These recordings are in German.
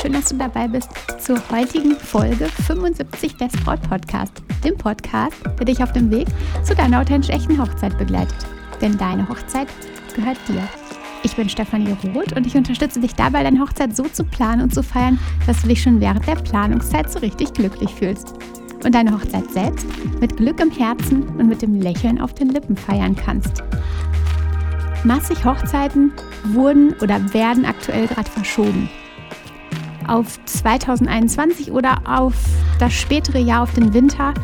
schön, dass du dabei bist zur heutigen Folge 75 des Braut Podcast, dem Podcast, der dich auf dem Weg zu deiner authentisch echten Hochzeit begleitet. Denn deine Hochzeit gehört dir. Ich bin Stefanie Roth und ich unterstütze dich dabei, deine Hochzeit so zu planen und zu feiern, dass du dich schon während der Planungszeit so richtig glücklich fühlst. Und deine Hochzeit selbst mit Glück im Herzen und mit dem Lächeln auf den Lippen feiern kannst. Massig Hochzeiten wurden oder werden aktuell gerade verschoben auf 2021 oder auf das spätere Jahr, auf den Winter.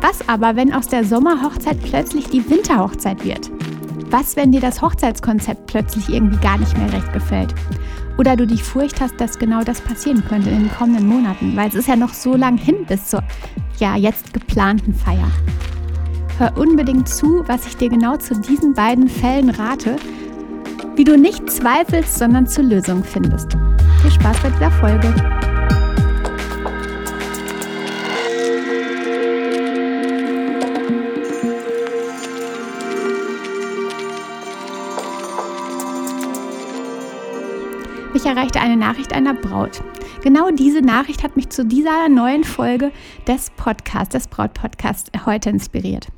Was aber, wenn aus der Sommerhochzeit plötzlich die Winterhochzeit wird? Was, wenn dir das Hochzeitskonzept plötzlich irgendwie gar nicht mehr recht gefällt? Oder du die Furcht hast, dass genau das passieren könnte in den kommenden Monaten, weil es ist ja noch so lang hin bis zur ja jetzt geplanten Feier. Hör unbedingt zu, was ich dir genau zu diesen beiden Fällen rate, wie du nicht zweifelst, sondern zur Lösung findest. Viel Spaß bei dieser Folge. Mich erreichte eine Nachricht einer Braut. Genau diese Nachricht hat mich zu dieser neuen Folge des Podcasts, des Braut-Podcasts heute inspiriert.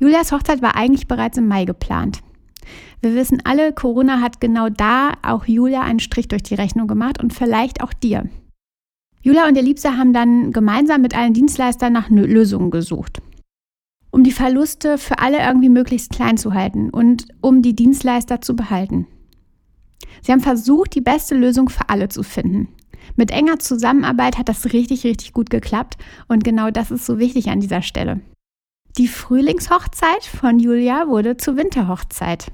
Julias Hochzeit war eigentlich bereits im Mai geplant. Wir wissen alle, Corona hat genau da auch Julia einen Strich durch die Rechnung gemacht und vielleicht auch dir. Julia und ihr Liebster haben dann gemeinsam mit allen Dienstleistern nach Lösungen gesucht. Um die Verluste für alle irgendwie möglichst klein zu halten und um die Dienstleister zu behalten. Sie haben versucht, die beste Lösung für alle zu finden. Mit enger Zusammenarbeit hat das richtig, richtig gut geklappt und genau das ist so wichtig an dieser Stelle. Die Frühlingshochzeit von Julia wurde zur Winterhochzeit.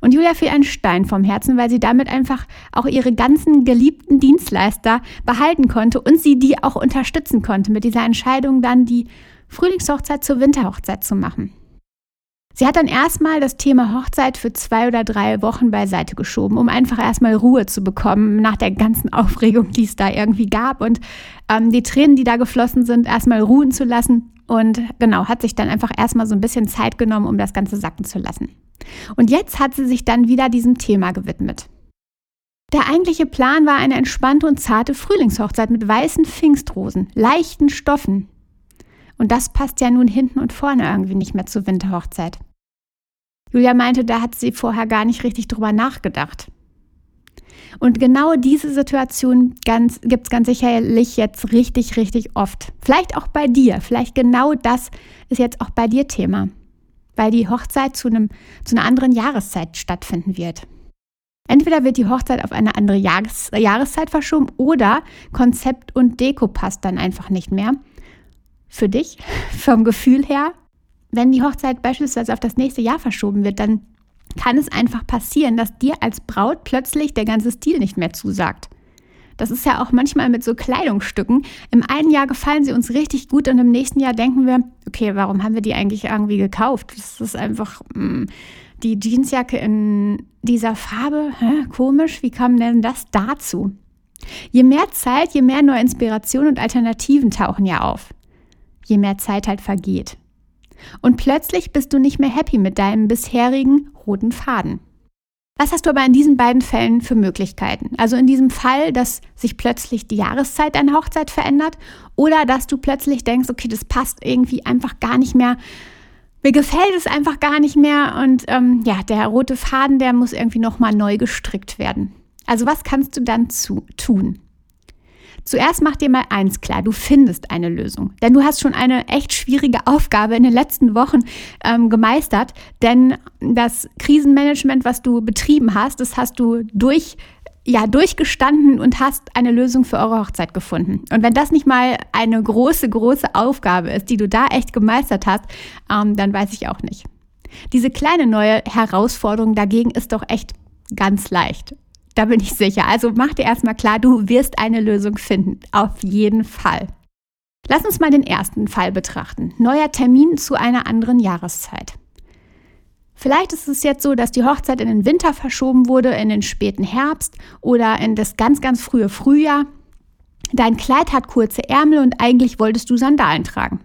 Und Julia fiel ein Stein vom Herzen, weil sie damit einfach auch ihre ganzen geliebten Dienstleister behalten konnte und sie die auch unterstützen konnte, mit dieser Entscheidung dann die Frühlingshochzeit zur Winterhochzeit zu machen. Sie hat dann erstmal das Thema Hochzeit für zwei oder drei Wochen beiseite geschoben, um einfach erstmal Ruhe zu bekommen nach der ganzen Aufregung, die es da irgendwie gab und ähm, die Tränen, die da geflossen sind, erstmal ruhen zu lassen. Und genau, hat sich dann einfach erstmal so ein bisschen Zeit genommen, um das Ganze sacken zu lassen. Und jetzt hat sie sich dann wieder diesem Thema gewidmet. Der eigentliche Plan war eine entspannte und zarte Frühlingshochzeit mit weißen Pfingstrosen, leichten Stoffen. Und das passt ja nun hinten und vorne irgendwie nicht mehr zur Winterhochzeit. Julia meinte, da hat sie vorher gar nicht richtig drüber nachgedacht. Und genau diese Situation gibt es ganz sicherlich jetzt richtig, richtig oft. Vielleicht auch bei dir. Vielleicht genau das ist jetzt auch bei dir Thema weil die Hochzeit zu, einem, zu einer anderen Jahreszeit stattfinden wird. Entweder wird die Hochzeit auf eine andere Jahres Jahreszeit verschoben oder Konzept und Deko passt dann einfach nicht mehr. Für dich, vom Gefühl her, wenn die Hochzeit beispielsweise auf das nächste Jahr verschoben wird, dann kann es einfach passieren, dass dir als Braut plötzlich der ganze Stil nicht mehr zusagt. Das ist ja auch manchmal mit so Kleidungsstücken. Im einen Jahr gefallen sie uns richtig gut und im nächsten Jahr denken wir, okay, warum haben wir die eigentlich irgendwie gekauft? Das ist einfach mh, hm, die Jeansjacke in dieser Farbe. Hä, komisch, wie kam denn das dazu? Je mehr Zeit, je mehr neue Inspirationen und Alternativen tauchen ja auf. Je mehr Zeit halt vergeht. Und plötzlich bist du nicht mehr happy mit deinem bisherigen roten Faden. Was hast du aber in diesen beiden Fällen für Möglichkeiten? Also in diesem Fall, dass sich plötzlich die Jahreszeit deiner Hochzeit verändert oder dass du plötzlich denkst, okay, das passt irgendwie einfach gar nicht mehr. Mir gefällt es einfach gar nicht mehr und ähm, ja, der rote Faden, der muss irgendwie nochmal neu gestrickt werden. Also was kannst du dann zu, tun? Zuerst mach dir mal eins klar, du findest eine Lösung. Denn du hast schon eine echt schwierige Aufgabe in den letzten Wochen ähm, gemeistert. Denn das Krisenmanagement, was du betrieben hast, das hast du durch ja, durchgestanden und hast eine Lösung für eure Hochzeit gefunden. Und wenn das nicht mal eine große, große Aufgabe ist, die du da echt gemeistert hast, ähm, dann weiß ich auch nicht. Diese kleine neue Herausforderung dagegen ist doch echt ganz leicht. Da bin ich sicher. Also mach dir erstmal klar, du wirst eine Lösung finden. Auf jeden Fall. Lass uns mal den ersten Fall betrachten. Neuer Termin zu einer anderen Jahreszeit. Vielleicht ist es jetzt so, dass die Hochzeit in den Winter verschoben wurde, in den späten Herbst oder in das ganz, ganz frühe Frühjahr. Dein Kleid hat kurze Ärmel und eigentlich wolltest du Sandalen tragen.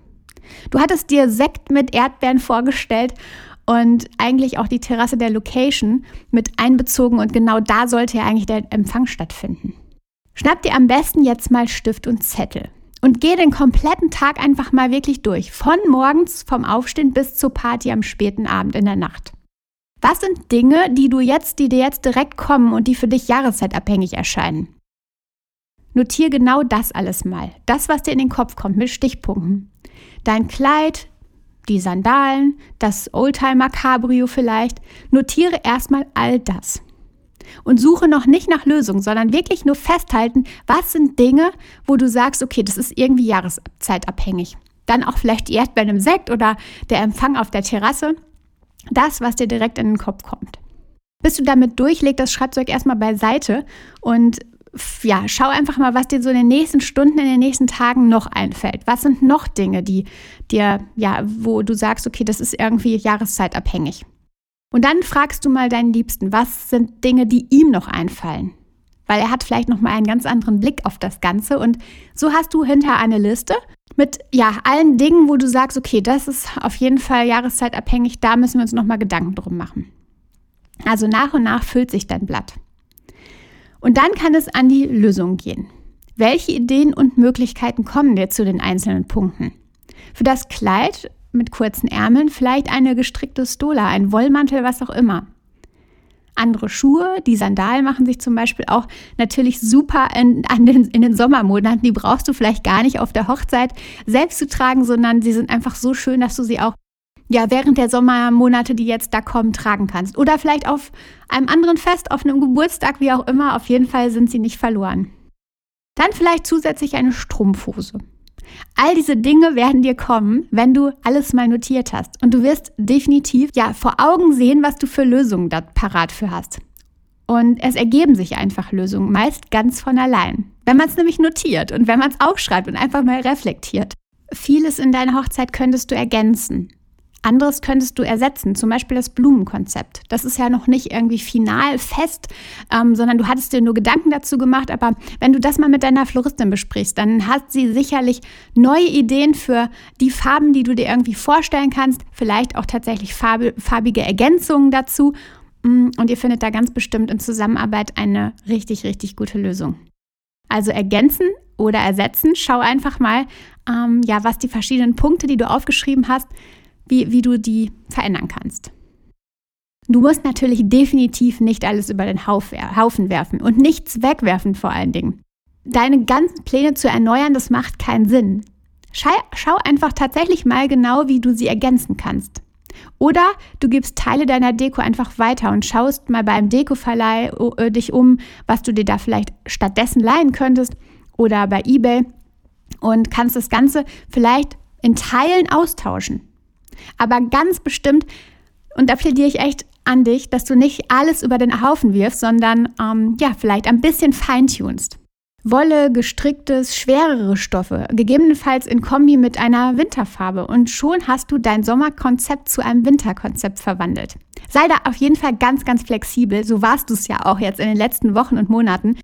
Du hattest dir Sekt mit Erdbeeren vorgestellt und eigentlich auch die Terrasse der Location mit einbezogen und genau da sollte ja eigentlich der Empfang stattfinden. Schnapp dir am besten jetzt mal Stift und Zettel und geh den kompletten Tag einfach mal wirklich durch. Von morgens vom Aufstehen bis zur Party am späten Abend in der Nacht. Was sind Dinge, die du jetzt, die dir jetzt direkt kommen und die für dich jahreszeitabhängig erscheinen? Notier genau das alles mal. Das, was dir in den Kopf kommt, mit Stichpunkten. Dein Kleid, die Sandalen, das Oldtimer Cabrio vielleicht. Notiere erstmal all das und suche noch nicht nach Lösungen, sondern wirklich nur festhalten, was sind Dinge, wo du sagst, okay, das ist irgendwie jahreszeitabhängig. Dann auch vielleicht die Erdbeeren im Sekt oder der Empfang auf der Terrasse. Das, was dir direkt in den Kopf kommt. Bist du damit durch, leg das Schreibzeug erstmal beiseite und ja, schau einfach mal, was dir so in den nächsten Stunden, in den nächsten Tagen noch einfällt. Was sind noch Dinge, die dir, ja, wo du sagst, okay, das ist irgendwie jahreszeitabhängig. Und dann fragst du mal deinen Liebsten, was sind Dinge, die ihm noch einfallen? Weil er hat vielleicht noch mal einen ganz anderen Blick auf das Ganze und so hast du hinter eine Liste mit ja allen Dingen, wo du sagst, okay, das ist auf jeden Fall jahreszeitabhängig, da müssen wir uns noch mal Gedanken drum machen. Also nach und nach füllt sich dein Blatt. Und dann kann es an die Lösung gehen. Welche Ideen und Möglichkeiten kommen dir zu den einzelnen Punkten? Für das Kleid mit kurzen Ärmeln, vielleicht eine gestrickte Stola, ein Wollmantel, was auch immer. Andere Schuhe, die Sandalen machen sich zum Beispiel auch natürlich super in, den, in den Sommermonaten. Die brauchst du vielleicht gar nicht auf der Hochzeit selbst zu tragen, sondern sie sind einfach so schön, dass du sie auch ja, während der Sommermonate, die jetzt da kommen, tragen kannst. Oder vielleicht auf einem anderen Fest, auf einem Geburtstag, wie auch immer. Auf jeden Fall sind sie nicht verloren. Dann vielleicht zusätzlich eine Strumpfhose. All diese Dinge werden dir kommen, wenn du alles mal notiert hast. Und du wirst definitiv ja vor Augen sehen, was du für Lösungen da parat für hast. Und es ergeben sich einfach Lösungen, meist ganz von allein. Wenn man es nämlich notiert und wenn man es aufschreibt und einfach mal reflektiert. Vieles in deiner Hochzeit könntest du ergänzen. Anderes könntest du ersetzen, zum Beispiel das Blumenkonzept. Das ist ja noch nicht irgendwie final fest, ähm, sondern du hattest dir nur Gedanken dazu gemacht. Aber wenn du das mal mit deiner Floristin besprichst, dann hat sie sicherlich neue Ideen für die Farben, die du dir irgendwie vorstellen kannst. Vielleicht auch tatsächlich farbige Ergänzungen dazu. Mm, und ihr findet da ganz bestimmt in Zusammenarbeit eine richtig, richtig gute Lösung. Also ergänzen oder ersetzen. Schau einfach mal, ähm, ja, was die verschiedenen Punkte, die du aufgeschrieben hast, wie, wie du die verändern kannst. Du musst natürlich definitiv nicht alles über den Haufen werfen und nichts wegwerfen vor allen Dingen. Deine ganzen Pläne zu erneuern, das macht keinen Sinn. Schau, einfach tatsächlich mal genau, wie du sie ergänzen kannst. Oder du gibst Teile deiner Deko einfach weiter und schaust mal beim Dekoverleih äh, dich um, was du dir da vielleicht stattdessen leihen könntest oder bei eBay und kannst das Ganze vielleicht in Teilen austauschen. Aber ganz bestimmt, und da plädiere ich echt an dich, dass du nicht alles über den Haufen wirfst, sondern ähm, ja, vielleicht ein bisschen feintunst. Wolle, gestricktes, schwerere Stoffe, gegebenenfalls in Kombi mit einer Winterfarbe und schon hast du dein Sommerkonzept zu einem Winterkonzept verwandelt. Sei da auf jeden Fall ganz, ganz flexibel. So warst du es ja auch jetzt in den letzten Wochen und Monaten.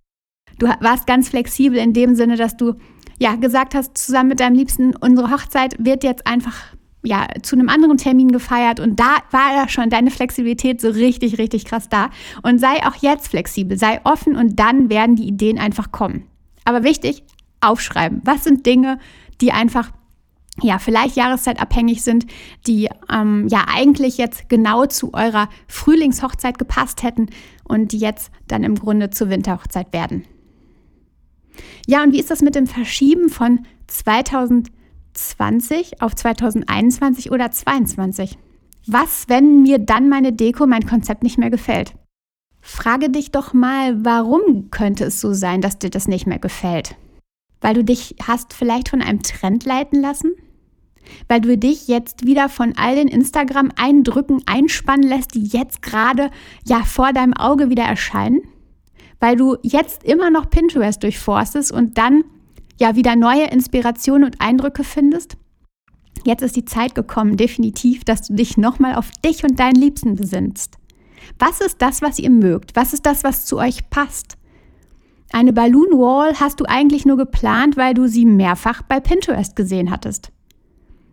Du warst ganz flexibel in dem Sinne, dass du ja gesagt hast, zusammen mit deinem Liebsten, unsere Hochzeit wird jetzt einfach ja, zu einem anderen Termin gefeiert und da war ja schon deine Flexibilität so richtig, richtig krass da. Und sei auch jetzt flexibel, sei offen und dann werden die Ideen einfach kommen. Aber wichtig, aufschreiben. Was sind Dinge, die einfach ja, vielleicht jahreszeitabhängig sind, die ähm, ja eigentlich jetzt genau zu eurer Frühlingshochzeit gepasst hätten und die jetzt dann im Grunde zur Winterhochzeit werden. Ja, und wie ist das mit dem Verschieben von 2020? 2020 auf 2021 oder 2022? Was, wenn mir dann meine Deko, mein Konzept nicht mehr gefällt? Frage dich doch mal, warum könnte es so sein, dass dir das nicht mehr gefällt? Weil du dich hast vielleicht von einem Trend leiten lassen? Weil du dich jetzt wieder von all den Instagram-Eindrücken einspannen lässt, die jetzt gerade ja vor deinem Auge wieder erscheinen? Weil du jetzt immer noch Pinterest durchforstest und dann ja wieder neue Inspirationen und Eindrücke findest? Jetzt ist die Zeit gekommen, definitiv, dass du dich nochmal auf dich und deinen Liebsten besinnst. Was ist das, was ihr mögt? Was ist das, was zu euch passt? Eine Balloon Wall hast du eigentlich nur geplant, weil du sie mehrfach bei Pinterest gesehen hattest.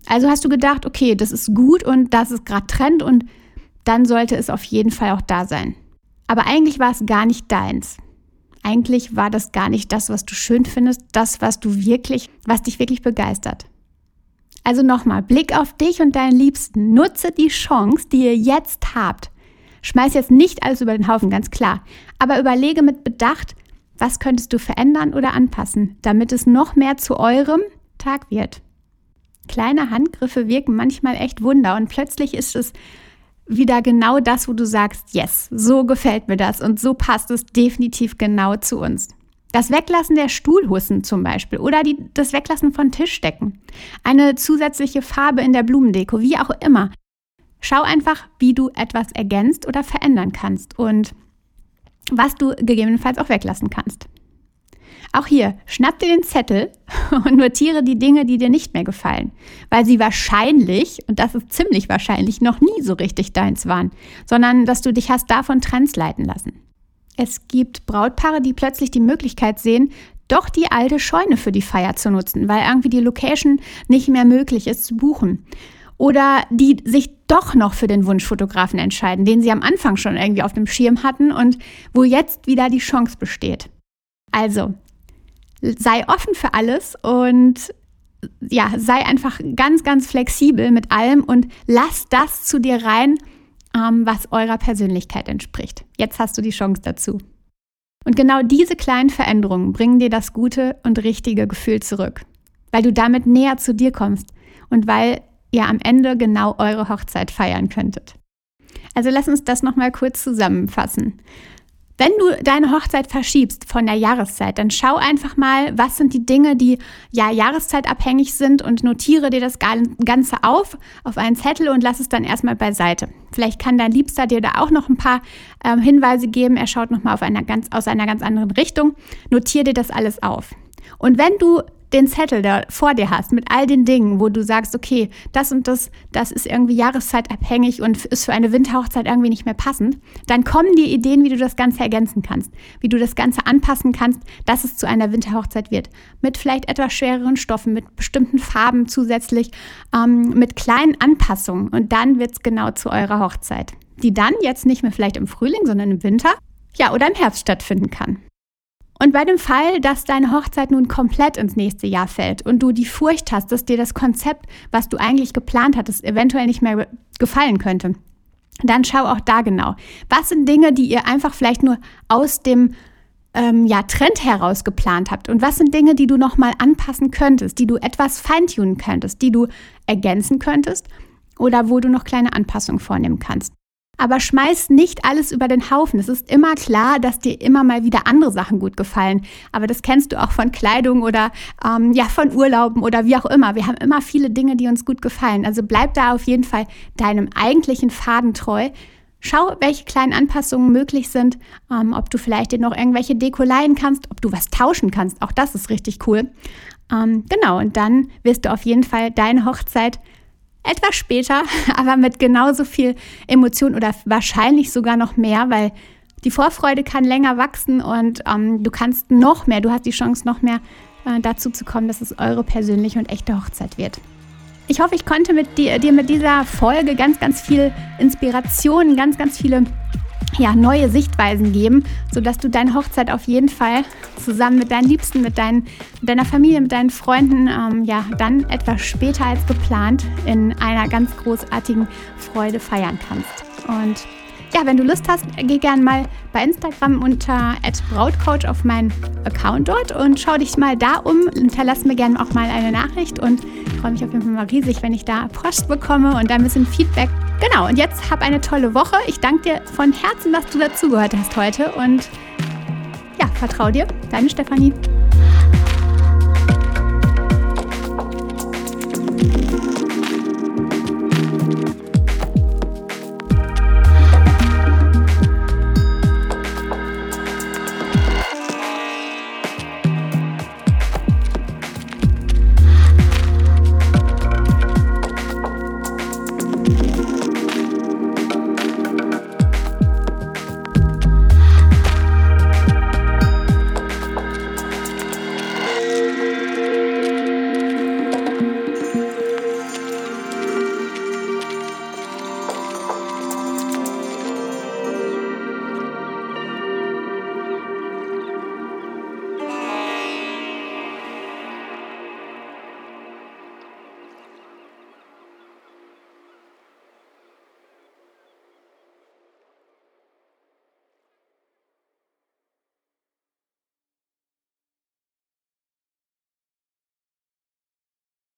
Also hast du gedacht, okay, das ist gut und das ist gerade Trend und dann sollte es auf jeden Fall auch da sein. Aber eigentlich war es gar nicht deins. Eigentlich war das gar nicht das, was du schön findest, das, was du wirklich, was dich wirklich begeistert. Also nochmal, Blick auf dich und deinen Liebsten. Nutze die Chance, die ihr jetzt habt. Schmeiß jetzt nicht alles über den Haufen, ganz klar. Aber überlege mit Bedacht, was könntest du verändern oder anpassen, damit es noch mehr zu eurem Tag wird. Kleine Handgriffe wirken manchmal echt Wunder und plötzlich ist es wieder genau das, wo du sagst, yes, so gefällt mir das und so passt es definitiv genau zu uns. Das Weglassen der Stuhlhussen zum Beispiel oder die, das Weglassen von Tischdecken. Eine zusätzliche Farbe in der Blumendeko, wie auch immer. Schau einfach, wie du etwas ergänzt oder verändern kannst und was du gegebenenfalls auch weglassen kannst. Auch hier, schnapp dir den Zettel und notiere die Dinge, die dir nicht mehr gefallen, weil sie wahrscheinlich, und das ist ziemlich wahrscheinlich, noch nie so richtig deins waren, sondern dass du dich hast davon Trends leiten lassen. Es gibt Brautpaare, die plötzlich die Möglichkeit sehen, doch die alte Scheune für die Feier zu nutzen, weil irgendwie die Location nicht mehr möglich ist zu buchen. Oder die sich doch noch für den Wunschfotografen entscheiden, den sie am Anfang schon irgendwie auf dem Schirm hatten und wo jetzt wieder die Chance besteht. Also, sei offen für alles und ja, sei einfach ganz, ganz flexibel mit allem und lass das zu dir rein, ähm, was eurer Persönlichkeit entspricht. Jetzt hast du die Chance dazu. Und genau diese kleinen Veränderungen bringen dir das gute und richtige Gefühl zurück, weil du damit näher zu dir kommst und weil ihr am Ende genau eure Hochzeit feiern könntet. Also lass uns das nochmal kurz zusammenfassen. Wenn du deine Hochzeit verschiebst von der Jahreszeit, dann schau einfach mal, was sind die Dinge, die ja jahreszeitabhängig sind und notiere dir das Ganze auf auf einen Zettel und lass es dann erstmal beiseite. Vielleicht kann dein Liebster dir da auch noch ein paar ähm, Hinweise geben. Er schaut nochmal aus einer ganz anderen Richtung. Notiere dir das alles auf. Und wenn du den Zettel da vor dir hast mit all den Dingen, wo du sagst, okay, das und das, das ist irgendwie jahreszeitabhängig und ist für eine Winterhochzeit irgendwie nicht mehr passend, dann kommen dir Ideen, wie du das Ganze ergänzen kannst, wie du das Ganze anpassen kannst, dass es zu einer Winterhochzeit wird. Mit vielleicht etwas schwereren Stoffen, mit bestimmten Farben zusätzlich, ähm, mit kleinen Anpassungen und dann wird es genau zu eurer Hochzeit, die dann jetzt nicht mehr vielleicht im Frühling, sondern im Winter, ja, oder im Herbst stattfinden kann. Und bei dem Fall, dass deine Hochzeit nun komplett ins nächste Jahr fällt und du die Furcht hast, dass dir das Konzept, was du eigentlich geplant hattest, eventuell nicht mehr gefallen könnte, dann schau auch da genau. Was sind Dinge, die ihr einfach vielleicht nur aus dem ähm, ja, Trend heraus geplant habt? Und was sind Dinge, die du nochmal anpassen könntest, die du etwas feintunen könntest, die du ergänzen könntest oder wo du noch kleine Anpassungen vornehmen kannst? Aber schmeiß nicht alles über den Haufen. Es ist immer klar, dass dir immer mal wieder andere Sachen gut gefallen. Aber das kennst du auch von Kleidung oder ähm, ja von Urlauben oder wie auch immer. Wir haben immer viele Dinge, die uns gut gefallen. Also bleib da auf jeden Fall deinem eigentlichen Faden treu. Schau, welche kleinen Anpassungen möglich sind, ähm, ob du vielleicht dir noch irgendwelche Deko leihen kannst, ob du was tauschen kannst. Auch das ist richtig cool. Ähm, genau, und dann wirst du auf jeden Fall deine Hochzeit etwas später, aber mit genauso viel Emotion oder wahrscheinlich sogar noch mehr, weil die Vorfreude kann länger wachsen und ähm, du kannst noch mehr, du hast die Chance noch mehr äh, dazu zu kommen, dass es eure persönliche und echte Hochzeit wird. Ich hoffe, ich konnte mit dir, dir mit dieser Folge ganz, ganz viel Inspiration, ganz, ganz viele ja, neue Sichtweisen geben, sodass du deine Hochzeit auf jeden Fall zusammen mit deinen Liebsten, mit, deinen, mit deiner Familie, mit deinen Freunden, ähm, ja, dann etwas später als geplant in einer ganz großartigen Freude feiern kannst. Und ja, wenn du Lust hast, geh gerne mal bei Instagram unter @brautcoach auf meinen Account dort und schau dich mal da um. Hinterlass mir gerne auch mal eine Nachricht und freue mich auf jeden Fall mal riesig, wenn ich da Post bekomme und da ein bisschen Feedback. Genau, und jetzt hab eine tolle Woche. Ich danke dir von Herzen, dass du dazugehört hast heute und ja, vertrau dir, deine Stefanie.